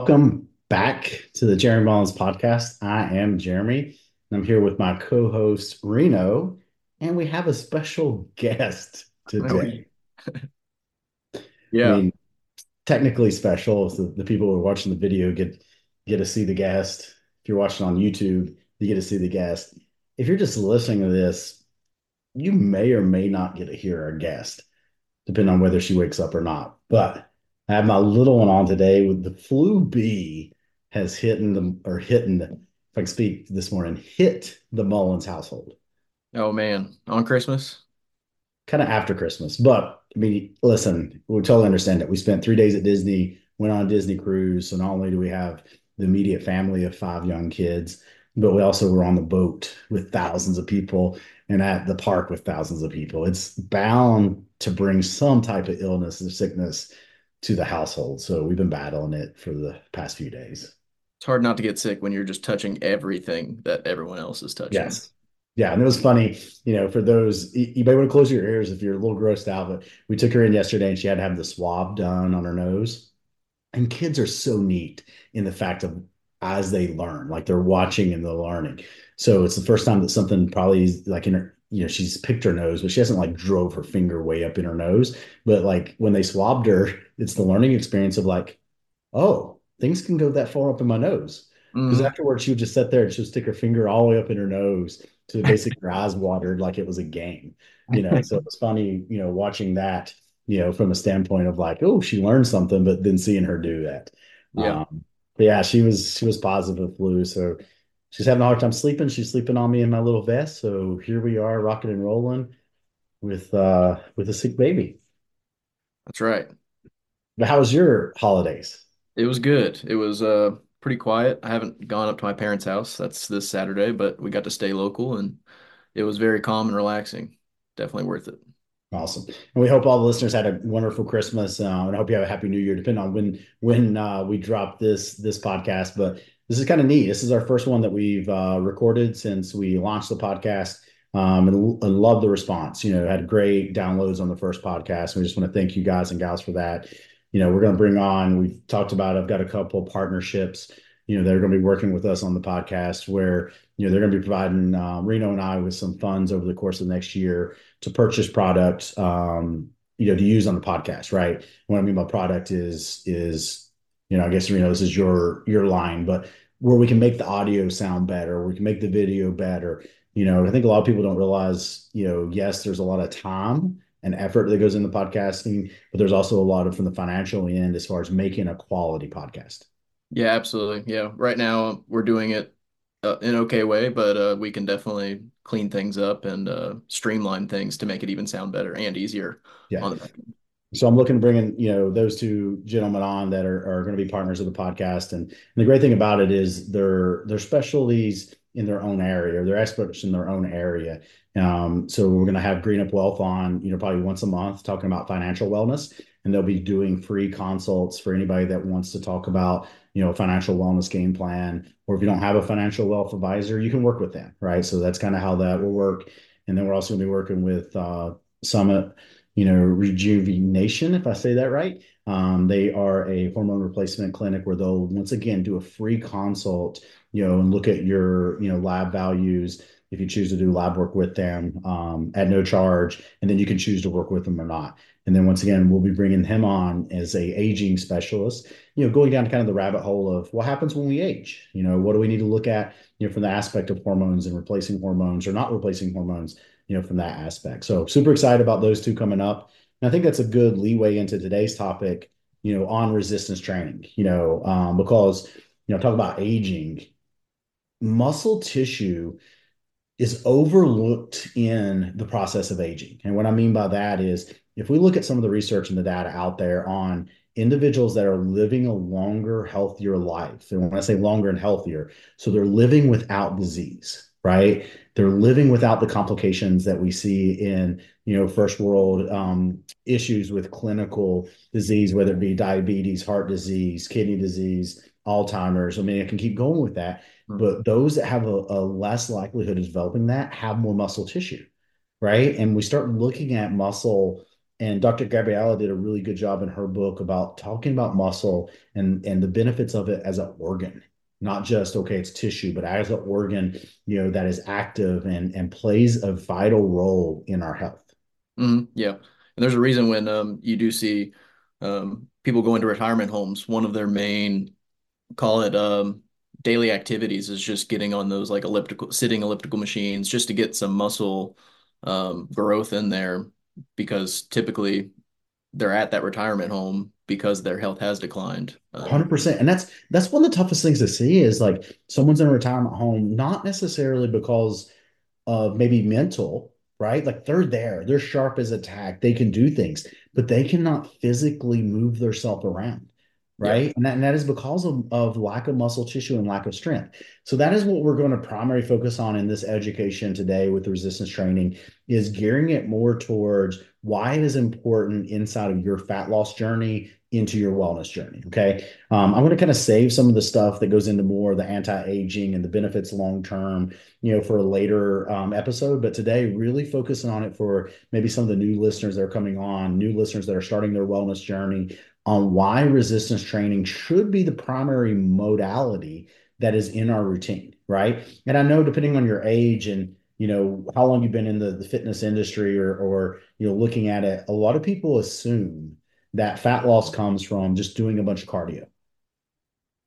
Welcome back to the Jeremy Mullins podcast. I am Jeremy, and I'm here with my co-host Reno, and we have a special guest today. yeah, I mean, technically special. So the people who are watching the video get get to see the guest. If you're watching on YouTube, you get to see the guest. If you're just listening to this, you may or may not get to hear our guest, depending on whether she wakes up or not. But I have my little one on today with the flu B has hit the or hitting, if I can speak this morning, hit the Mullins household. Oh man, on Christmas? Kind of after Christmas. But I mean, listen, we totally understand it. We spent three days at Disney, went on a Disney cruise. So not only do we have the immediate family of five young kids, but we also were on the boat with thousands of people and at the park with thousands of people. It's bound to bring some type of illness or sickness to the household. So we've been battling it for the past few days. It's hard not to get sick when you're just touching everything that everyone else is touching. Yes. Yeah, and it was funny, you know, for those you may want to close your ears if you're a little grossed out, but we took her in yesterday and she had to have the swab done on her nose. And kids are so neat in the fact of as they learn, like they're watching and they're learning. So it's the first time that something probably like in her, you know, she's picked her nose, but she hasn't like drove her finger way up in her nose. But like when they swabbed her, it's the learning experience of like, oh, things can go that far up in my nose. Because mm-hmm. afterwards, she would just sit there and she would stick her finger all the way up in her nose to basically her eyes watered like it was a game. You know, so it was funny, you know, watching that, you know, from a standpoint of like, oh, she learned something, but then seeing her do that. Yeah. Um, yeah, she was she was positive with flu. So she's having a hard time sleeping. She's sleeping on me in my little vest. So here we are, rocking and rolling with uh with a sick baby. That's right. But how was your holidays? It was good. It was uh pretty quiet. I haven't gone up to my parents' house. That's this Saturday, but we got to stay local and it was very calm and relaxing. Definitely worth it. Awesome. And we hope all the listeners had a wonderful Christmas. Uh, and I hope you have a happy new year, depending on when when uh, we drop this this podcast. But this is kind of neat. This is our first one that we've uh, recorded since we launched the podcast. Um, and, and love the response. You know, had great downloads on the first podcast. We just want to thank you guys and gals for that. You know, we're going to bring on. We've talked about. I've got a couple partnerships. You know, they're going to be working with us on the podcast where you know they're going to be providing uh, Reno and I with some funds over the course of the next year to purchase products. Um, you know, to use on the podcast. Right. What I mean by product is is you know, I guess Reno, this is your your line, but where we can make the audio sound better, we can make the video better. You know, I think a lot of people don't realize, you know, yes, there's a lot of time and effort that goes into podcasting, but there's also a lot of from the financial end as far as making a quality podcast. Yeah, absolutely. Yeah. Right now we're doing it uh, in okay way, but uh, we can definitely clean things up and uh, streamline things to make it even sound better and easier yeah. So I'm looking to bring in, you know, those two gentlemen on that are, are going to be partners of the podcast. And, and the great thing about it is they're they're specialties in their own area, or they're experts in their own area. Um, so we're going to have GreenUp Wealth on, you know, probably once a month talking about financial wellness, and they'll be doing free consults for anybody that wants to talk about, you know, financial wellness game plan, or if you don't have a financial wealth advisor, you can work with them, right? So that's kind of how that will work. And then we're also going to be working with uh, Summit you know, rejuvenation, if I say that right. Um, they are a hormone replacement clinic where they'll once again do a free consult, you know, and look at your, you know, lab values if you choose to do lab work with them um, at no charge, and then you can choose to work with them or not. And then once again, we'll be bringing him on as a aging specialist, you know, going down kind of the rabbit hole of what happens when we age. You know, what do we need to look at, you know, from the aspect of hormones and replacing hormones or not replacing hormones you know, from that aspect. So super excited about those two coming up. And I think that's a good leeway into today's topic, you know, on resistance training, you know, um, because, you know, talk about aging, muscle tissue is overlooked in the process of aging. And what I mean by that is if we look at some of the research and the data out there on individuals that are living a longer, healthier life, and when I say longer and healthier, so they're living without disease, right? They're living without the complications that we see in, you know, first world um, issues with clinical disease, whether it be diabetes, heart disease, kidney disease, Alzheimer's. I mean, I can keep going with that. Mm-hmm. But those that have a, a less likelihood of developing that have more muscle tissue, right? And we start looking at muscle And Dr. Gabrielle did a really good job in her book about talking about muscle and and the benefits of it as an organ, not just okay, it's tissue, but as an organ, you know, that is active and and plays a vital role in our health. Mm, yeah. And there's a reason when um, you do see um, people go into retirement homes, one of their main, call it um, daily activities is just getting on those like elliptical, sitting elliptical machines just to get some muscle um, growth in there because typically they're at that retirement home because their health has declined. Um, 100%. And that's that's one of the toughest things to see is like someone's in a retirement home, not necessarily because of maybe mental, right? Like they're there, they're sharp as a tack, they can do things, but they cannot physically move themselves around right? Yeah. And that, and that is because of, of lack of muscle tissue and lack of strength. So that is what we're going to primarily focus on in this education today with the resistance training is gearing it more towards why it is important inside of your fat loss journey into your wellness journey. Okay. Um, I'm going to kind of save some of the stuff that goes into more the anti-aging and the benefits long term, you know, for a later um, episode. But today, really focusing on it for maybe some of the new listeners that are coming on, new listeners that are starting their wellness journey, on why resistance training should be the primary modality that is in our routine, right? And I know depending on your age and you know how long you've been in the, the fitness industry or or you know looking at it, a lot of people assume that fat loss comes from just doing a bunch of cardio,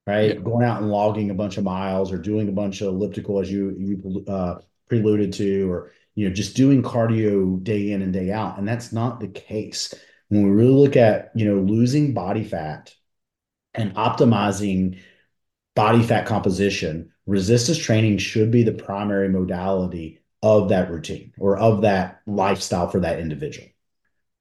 right? Yeah. Going out and logging a bunch of miles or doing a bunch of elliptical as you you uh, preluded to, or you know just doing cardio day in and day out, and that's not the case when we really look at you know losing body fat and optimizing body fat composition resistance training should be the primary modality of that routine or of that lifestyle for that individual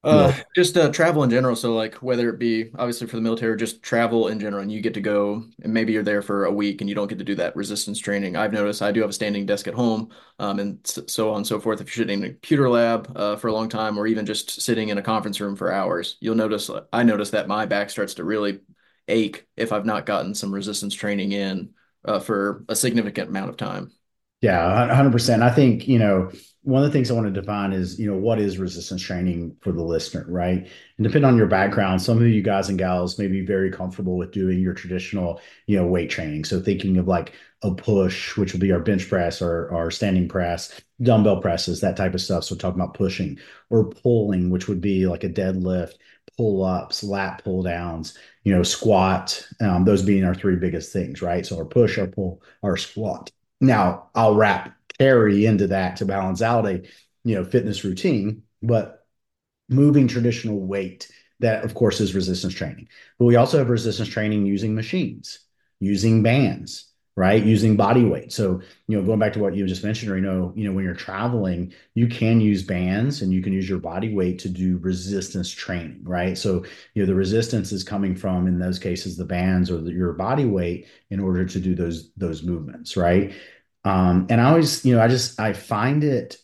uh, just uh, travel in general. So, like, whether it be obviously for the military or just travel in general, and you get to go and maybe you're there for a week and you don't get to do that resistance training. I've noticed I do have a standing desk at home, um, and so on and so forth. If you're sitting in a computer lab uh, for a long time, or even just sitting in a conference room for hours, you'll notice I notice that my back starts to really ache if I've not gotten some resistance training in uh, for a significant amount of time. Yeah, 100%. I think, you know, one of the things I want to define is, you know, what is resistance training for the listener, right? And depending on your background, some of you guys and gals may be very comfortable with doing your traditional, you know, weight training. So thinking of like a push, which would be our bench press or our standing press, dumbbell presses, that type of stuff. So talking about pushing or pulling, which would be like a deadlift, pull ups, lat pull downs, you know, squat, um, those being our three biggest things, right? So our push, our pull, our squat. Now I'll wrap carry into that to balance out a you know fitness routine but moving traditional weight that of course is resistance training. But we also have resistance training using machines using bands right? Using body weight. So you know going back to what you just mentioned or you know you know when you're traveling you can use bands and you can use your body weight to do resistance training right? So you know the resistance is coming from in those cases the bands or the, your body weight in order to do those those movements right um, and I always, you know, I just I find it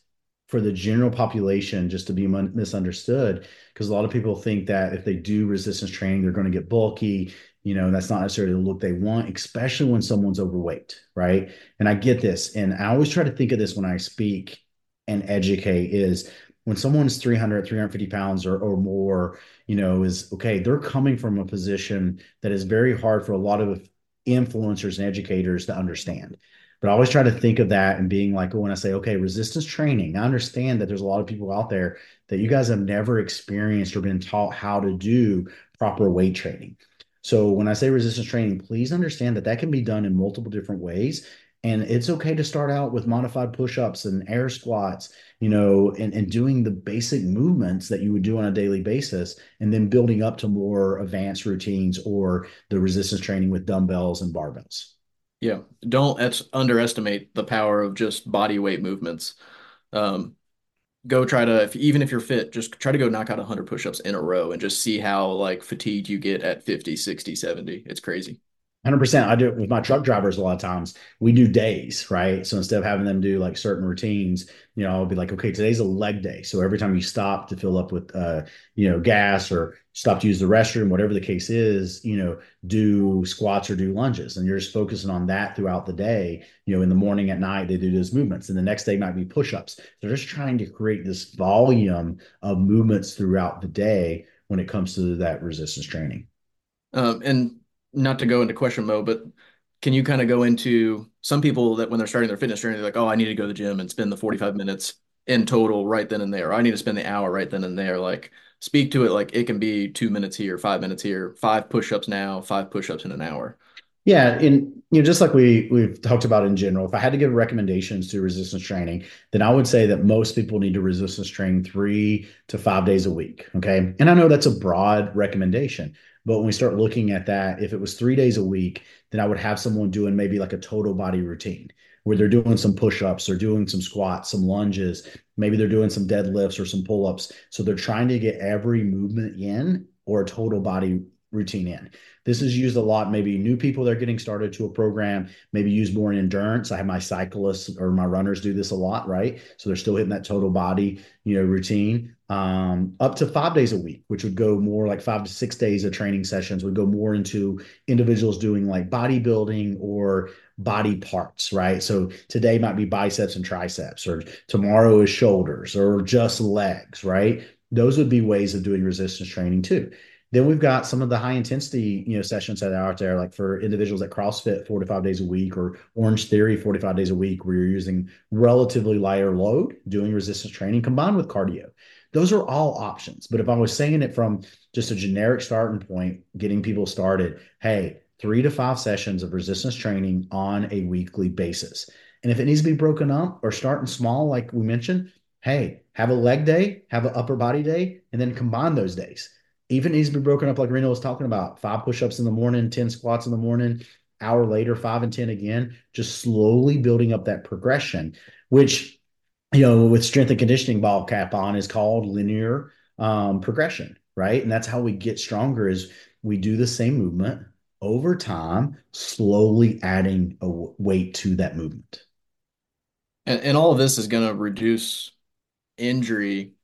for the general population just to be misunderstood because a lot of people think that if they do resistance training, they're going to get bulky. You know, that's not necessarily the look they want, especially when someone's overweight, right? And I get this, and I always try to think of this when I speak and educate is when someone's 300 350 pounds or, or more you know is okay they're coming from a position that is very hard for a lot of influencers and educators to understand but I always try to think of that and being like, when I say, okay, resistance training, I understand that there's a lot of people out there that you guys have never experienced or been taught how to do proper weight training. So when I say resistance training, please understand that that can be done in multiple different ways. And it's okay to start out with modified push-ups and air squats, you know, and, and doing the basic movements that you would do on a daily basis, and then building up to more advanced routines or the resistance training with dumbbells and barbells. Yeah, don't underestimate the power of just body weight movements. Um, go try to if, even if you're fit, just try to go knock out 100 push-ups in a row and just see how like fatigued you get at 50, 60, 70. It's crazy. 100%. I do it with my truck drivers a lot of times. We do days, right? So instead of having them do like certain routines, you know, I'll be like, okay, today's a leg day. So every time you stop to fill up with, uh, you know, gas or stop to use the restroom, whatever the case is, you know, do squats or do lunges. And you're just focusing on that throughout the day. You know, in the morning, at night, they do those movements. And the next day might be push ups. They're just trying to create this volume of movements throughout the day when it comes to that resistance training. Um, and not to go into question mode, but can you kind of go into some people that when they're starting their fitness journey, they're like, oh, I need to go to the gym and spend the 45 minutes in total right then and there. I need to spend the hour right then and there. Like, speak to it like it can be two minutes here, five minutes here, five push-ups now, five push-ups in an hour. Yeah, and you know, just like we we've talked about in general, if I had to give recommendations to resistance training, then I would say that most people need to resistance train three to five days a week. Okay. And I know that's a broad recommendation, but when we start looking at that, if it was three days a week, then I would have someone doing maybe like a total body routine where they're doing some push-ups, they're doing some squats, some lunges, maybe they're doing some deadlifts or some pull-ups. So they're trying to get every movement in or a total body routine in. This is used a lot, maybe new people that are getting started to a program, maybe use more in endurance. I have my cyclists or my runners do this a lot, right? So they're still hitting that total body, you know, routine. Um, up to five days a week, which would go more like five to six days of training sessions, would go more into individuals doing like bodybuilding or body parts, right? So today might be biceps and triceps, or tomorrow is shoulders, or just legs, right? Those would be ways of doing resistance training too. Then we've got some of the high intensity, you know, sessions that are out there, like for individuals at CrossFit four to five days a week or Orangetheory 45 days a week, where you're using relatively lighter load, doing resistance training combined with cardio. Those are all options. But if I was saying it from just a generic starting point, getting people started, hey, three to five sessions of resistance training on a weekly basis. And if it needs to be broken up or starting small, like we mentioned, hey, have a leg day, have an upper body day, and then combine those days even needs to be broken up like Reno was talking about. Five push-ups in the morning, 10 squats in the morning, hour later, five and 10 again, just slowly building up that progression, which, you know, with strength and conditioning ball cap on is called linear um, progression, right? And that's how we get stronger is we do the same movement over time, slowly adding a weight to that movement. And, and all of this is going to reduce injury.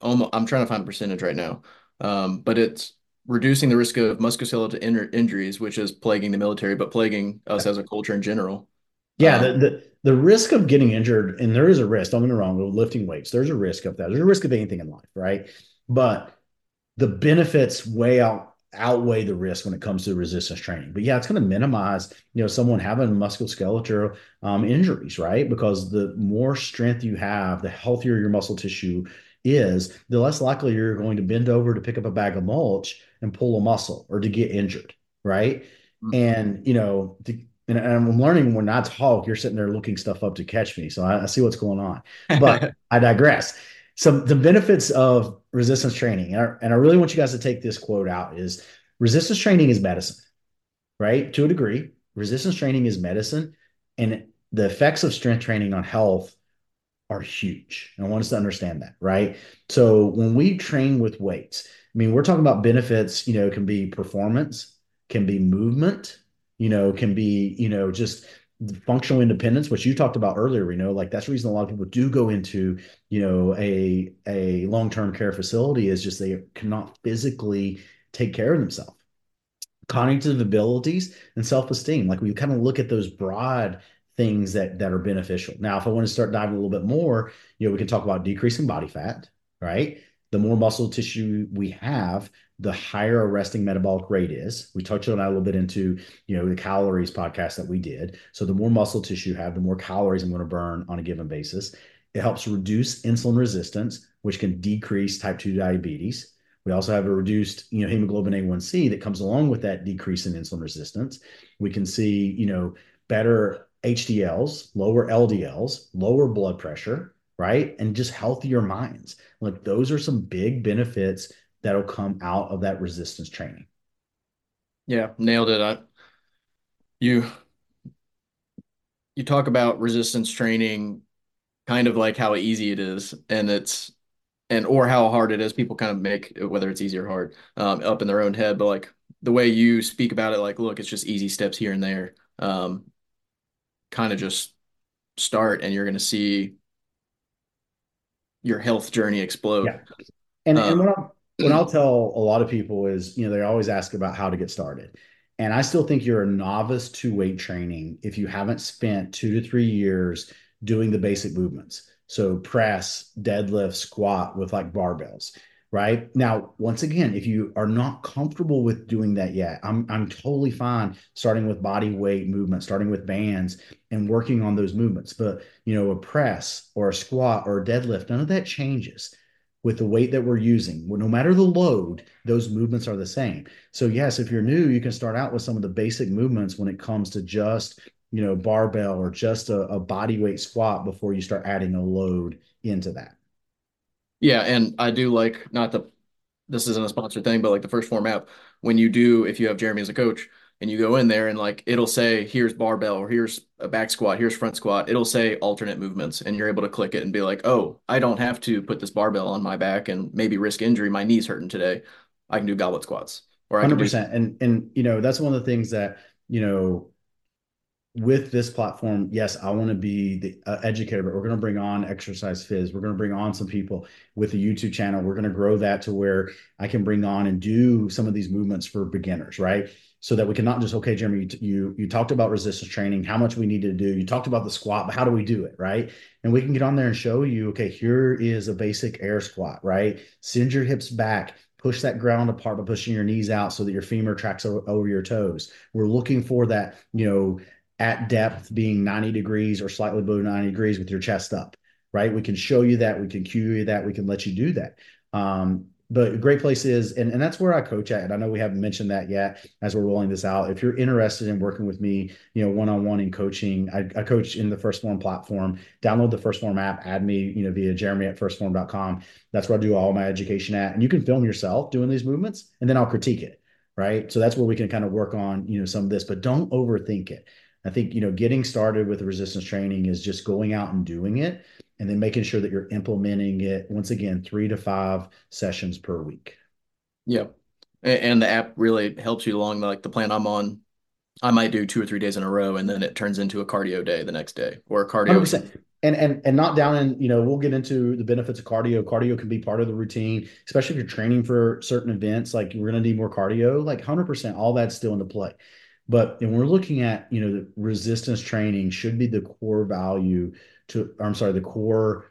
Almost, I'm trying to find a percentage right now um, but it's reducing the risk of musculoskeletal in injuries, which is plaguing the military, but plaguing us as a culture in general. Yeah, um, the, the, the risk of getting injured, and there is a risk. Don't get me wrong. With lifting weights, there's a risk of that. There's a risk of anything in life, right? But the benefits way out outweigh the risk when it comes to resistance training. But yeah, it's going to minimize, you know, someone having musculoskeletal um, injuries, right? Because the more strength you have, the healthier your muscle tissue is, the less likely you're going to bend over to pick up a bag of mulch and pull a muscle or to get injured, right? Mm-hmm. And you know, to, and, and, I'm learning when I talk, you're sitting there looking stuff up to catch me, so I, I see what's going on. But I digress. So the benefits of resistance training, and I, and I really want you guys to take this quote out: is resistance training is medicine, right? To a degree, resistance training is medicine, and the effects of strength training on health are huge. And I want us to understand that, right? So when we train with weights, I mean, we're talking about benefits, you know, can be performance, can be movement, you know, can be, you know, just functional independence, which you talked about earlier, you know, like that's the reason a lot of people do go into, you know, a a long-term care facility is just they cannot physically take care of themselves. Cognitive abilities and self-esteem. Like we kind of look at those broad things that that are beneficial. Now, if I want to start diving a little bit more, you know, we can talk about decreasing body fat, right? The more muscle tissue we have, the higher a resting metabolic rate is. We touched on that a little bit into, you know, the calories podcast that we did. So the more muscle tissue you have, the more calories I'm going to burn on a given basis. It helps reduce insulin resistance, which can decrease type 2 diabetes. We also have a reduced, you know, hemoglobin A1C that comes along with that decrease in insulin resistance. We can see, you know, better HDLs, lower LDLs, lower blood pressure, right? And just healthier minds. Like those are some big benefits that'll come out of that resistance training. Yeah, nailed it. I, you you talk about resistance training kind of like how easy it is and it's and or how hard it is people kind of make whether it's easy or hard um, up in their own head but like the way you speak about it, like, look, it's just easy steps here and there. Um, kind of just start, and you're going to see your health journey explode. Yeah. And um, and what I'll, what I'll tell a lot of people is, you know, they always ask about how to get started. And I still think you're a novice to weight training if you haven't spent two to three years doing the basic movements. So press, deadlift, squat with like barbells right? Now, once again, if you are not comfortable with doing that yet, I'm I'm totally fine starting with body weight movement, starting with bands and working on those movements. But, you know, a press or a squat or a deadlift, none of that changes with the weight that we're using. No matter the load, those movements are the same. So, yes, if you're new, you can start out with some of the basic movements when it comes to just, you know, barbell or just a, a body weight squat before you start adding a load into that. Yeah, and I do like not the this isn't a sponsored thing, but like the 1st Phorm app, when you do, if you have Jeremy as a coach and you go in there and like it'll say, here's barbell or here's a back squat, here's front squat, it'll say alternate movements, and you're able to click it and be like, oh, I don't have to put this barbell on my back and maybe risk injury. My knee's hurting today. I can do goblet squats. Or I 100%. Do- and and you know, that's one of the things that, you know, with this platform, yes, I want to be the uh, educator, but we're going to bring on Exercise Phys. We're going to bring on some people with a YouTube channel. We're going to grow that to where I can bring on and do some of these movements for beginners, right? So that we can not just okay, Jeremy, you you, you talked about resistance training, how much we need to do. You talked about the squat, but how do we do it, right? And we can get on there and show you, okay, here is a basic air squat, right? Send your hips back, push that ground apart by pushing your knees out so that your femur tracks over your toes. We're looking for that, you know, at depth being 90 degrees or slightly below 90 degrees with your chest up, right? We can show you that. We can cue you that. We can let you do that. Um, but a great place is, and, and that's where I coach at. And I know we haven't mentioned that yet as we're rolling this out. If you're interested in working with me, you know, one-on-one in coaching, I, I coach in the 1st Phorm platform. Download the 1st Phorm app, add me, you know, via jeremy at firstform.com. That's where I do all my education at. And you can film yourself doing these movements and then I'll critique it. Right. So that's where we can kind of work on, you know, some of this, but don't overthink it. I think, you know, getting started with resistance training is just going out and doing it and then making sure that you're implementing it once again, three to five sessions per week. Yep. And the app really helps you along like the plan I'm on. I might do two or three days in a row and then it turns into a cardio day the next day or a cardio. 100%. And, and and not down in you know we'll get into the benefits of cardio cardio can be part of the routine especially if you're training for certain events like we're going to need more cardio like 100% all that's still into play but when we're looking at, you know, the resistance training should be the core value to, I'm sorry, the core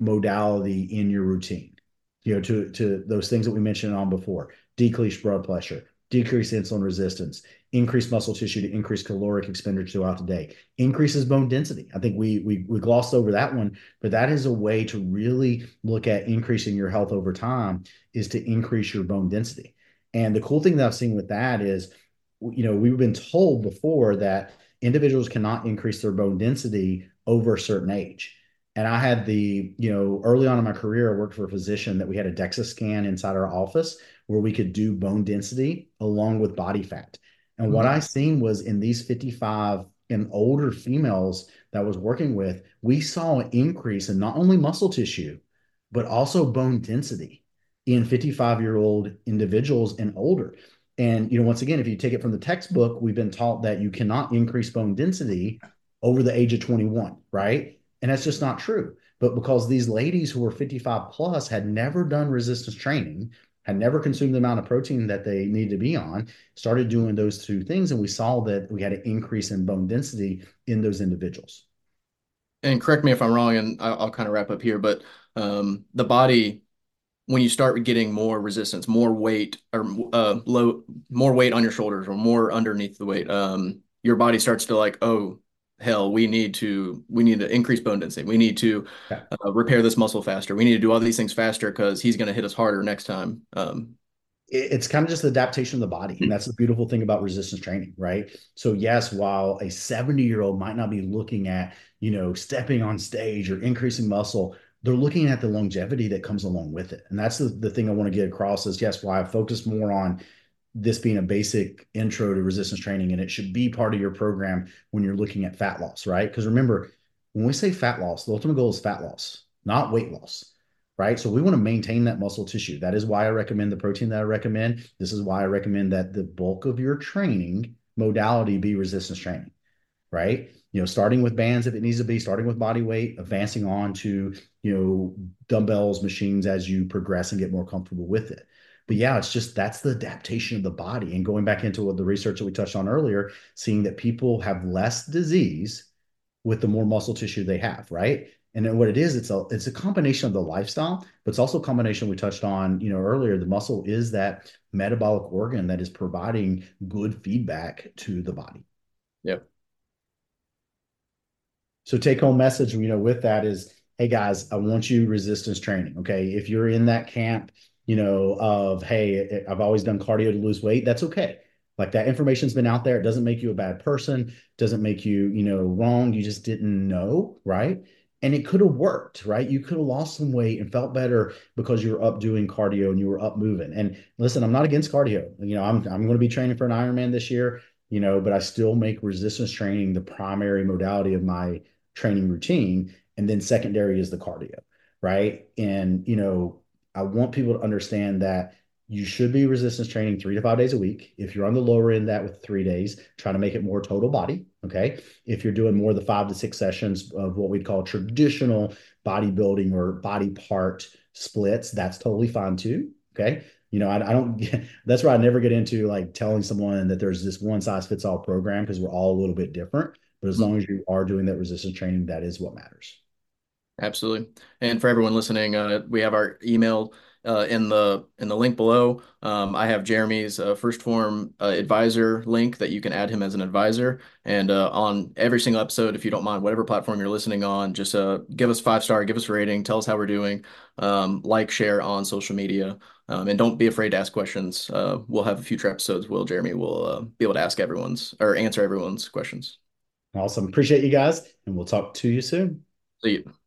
modality in your routine. You know, to to those things that we mentioned on before: decrease blood pressure, decrease insulin resistance, increase muscle tissue to increase caloric expenditure throughout the day, increases bone density. I think we we we glossed over that one, but that is a way to really look at increasing your health over time is to increase your bone density. And the cool thing that I've seen with that is you know, we've been told before that individuals cannot increase their bone density over a certain age. And I had the, you know, early on in my career, I worked for a physician that we had a DEXA scan inside our office where we could do bone density along with body fat. And mm-hmm. what I seen was in these 55 and older females that I was working with, we saw an increase in not only muscle tissue, but also bone density in 55 year old individuals and older. And you know, once again, if you take it from the textbook, we've been taught that you cannot increase bone density over the age of 21, right? And that's just not true. But because these ladies who were 55 plus had never done resistance training, had never consumed the amount of protein that they needed to be on, started doing those two things, and we saw that we had an increase in bone density in those individuals. And correct me if I'm wrong, and I'll, I'll kind of wrap up here, but um, the body when you start getting more resistance, more weight or uh, low, more weight on your shoulders or more underneath the weight, um, your body starts to like, oh, hell, we need to we need to increase bone density. We need to yeah. uh, repair this muscle faster. We need to do all these things faster because he's going to hit us harder next time. Um, it's kind of just the adaptation of the body. And that's the beautiful thing about resistance training, right? So, yes, while a 70 year old might not be looking at, you know, stepping on stage or increasing muscle, they're looking at the longevity that comes along with it. And that's the, the thing I want to get across is yes, why I focus more on this being a basic intro to resistance training. And it should be part of your program when you're looking at fat loss, right? Because remember, when we say fat loss, the ultimate goal is fat loss, not weight loss, right? So we want to maintain that muscle tissue. That is why I recommend the protein that I recommend. This is why I recommend that the bulk of your training modality be resistance training, right? You know, starting with bands if it needs to be, starting with body weight, advancing on to, you know, dumbbells, machines as you progress and get more comfortable with it. But yeah, it's just that's the adaptation of the body. And going back into what the research that we touched on earlier, seeing that people have less disease with the more muscle tissue they have, right? And then what it is, it's a it's a combination of the lifestyle, but it's also a combination we touched on, you know, earlier. The muscle is that metabolic organ that is providing good feedback to the body. Yep. So take home message, you know, with that is, hey guys, I want you resistance training. Okay. If you're in that camp, you know, of hey, I've always done cardio to lose weight, that's okay. Like that information's been out there. It doesn't make you a bad person, doesn't make you, you know, wrong. You just didn't know, right? and it could have worked, right? You could have lost some weight and felt better because you were up doing cardio and you were up moving. And listen, I'm not against cardio. You know, I'm I'm going to be training for an Ironman this year, you know, but I still make resistance training the primary modality of my training routine and then secondary is the cardio, right? And you know, I want people to understand that you should be resistance training three to five days a week. If you're on the lower end, that with three days, try to make it more total body. Okay. If you're doing more the five to six sessions of what we'd call traditional bodybuilding or body part splits, that's totally fine too. Okay. You know, I, I don't, that's why I never get into like telling someone that there's this one size fits all program because we're all a little bit different. But as long as you are doing that resistance training, that is what matters. Absolutely. And for everyone listening, uh, we have our email uh, in the in the link below. Um, I have Jeremy's uh, 1st Phorm uh, advisor link that you can add him as an advisor. And uh, on every single episode, if you don't mind, whatever platform you're listening on, just uh, give us five star, give us a rating, tell us how we're doing, um, like, share on social media, um, and don't be afraid to ask questions. Uh, we'll have future episodes. Will Jeremy will be able to ask everyone's or answer everyone's questions. Awesome. Appreciate you guys, and we'll talk to you soon. See you.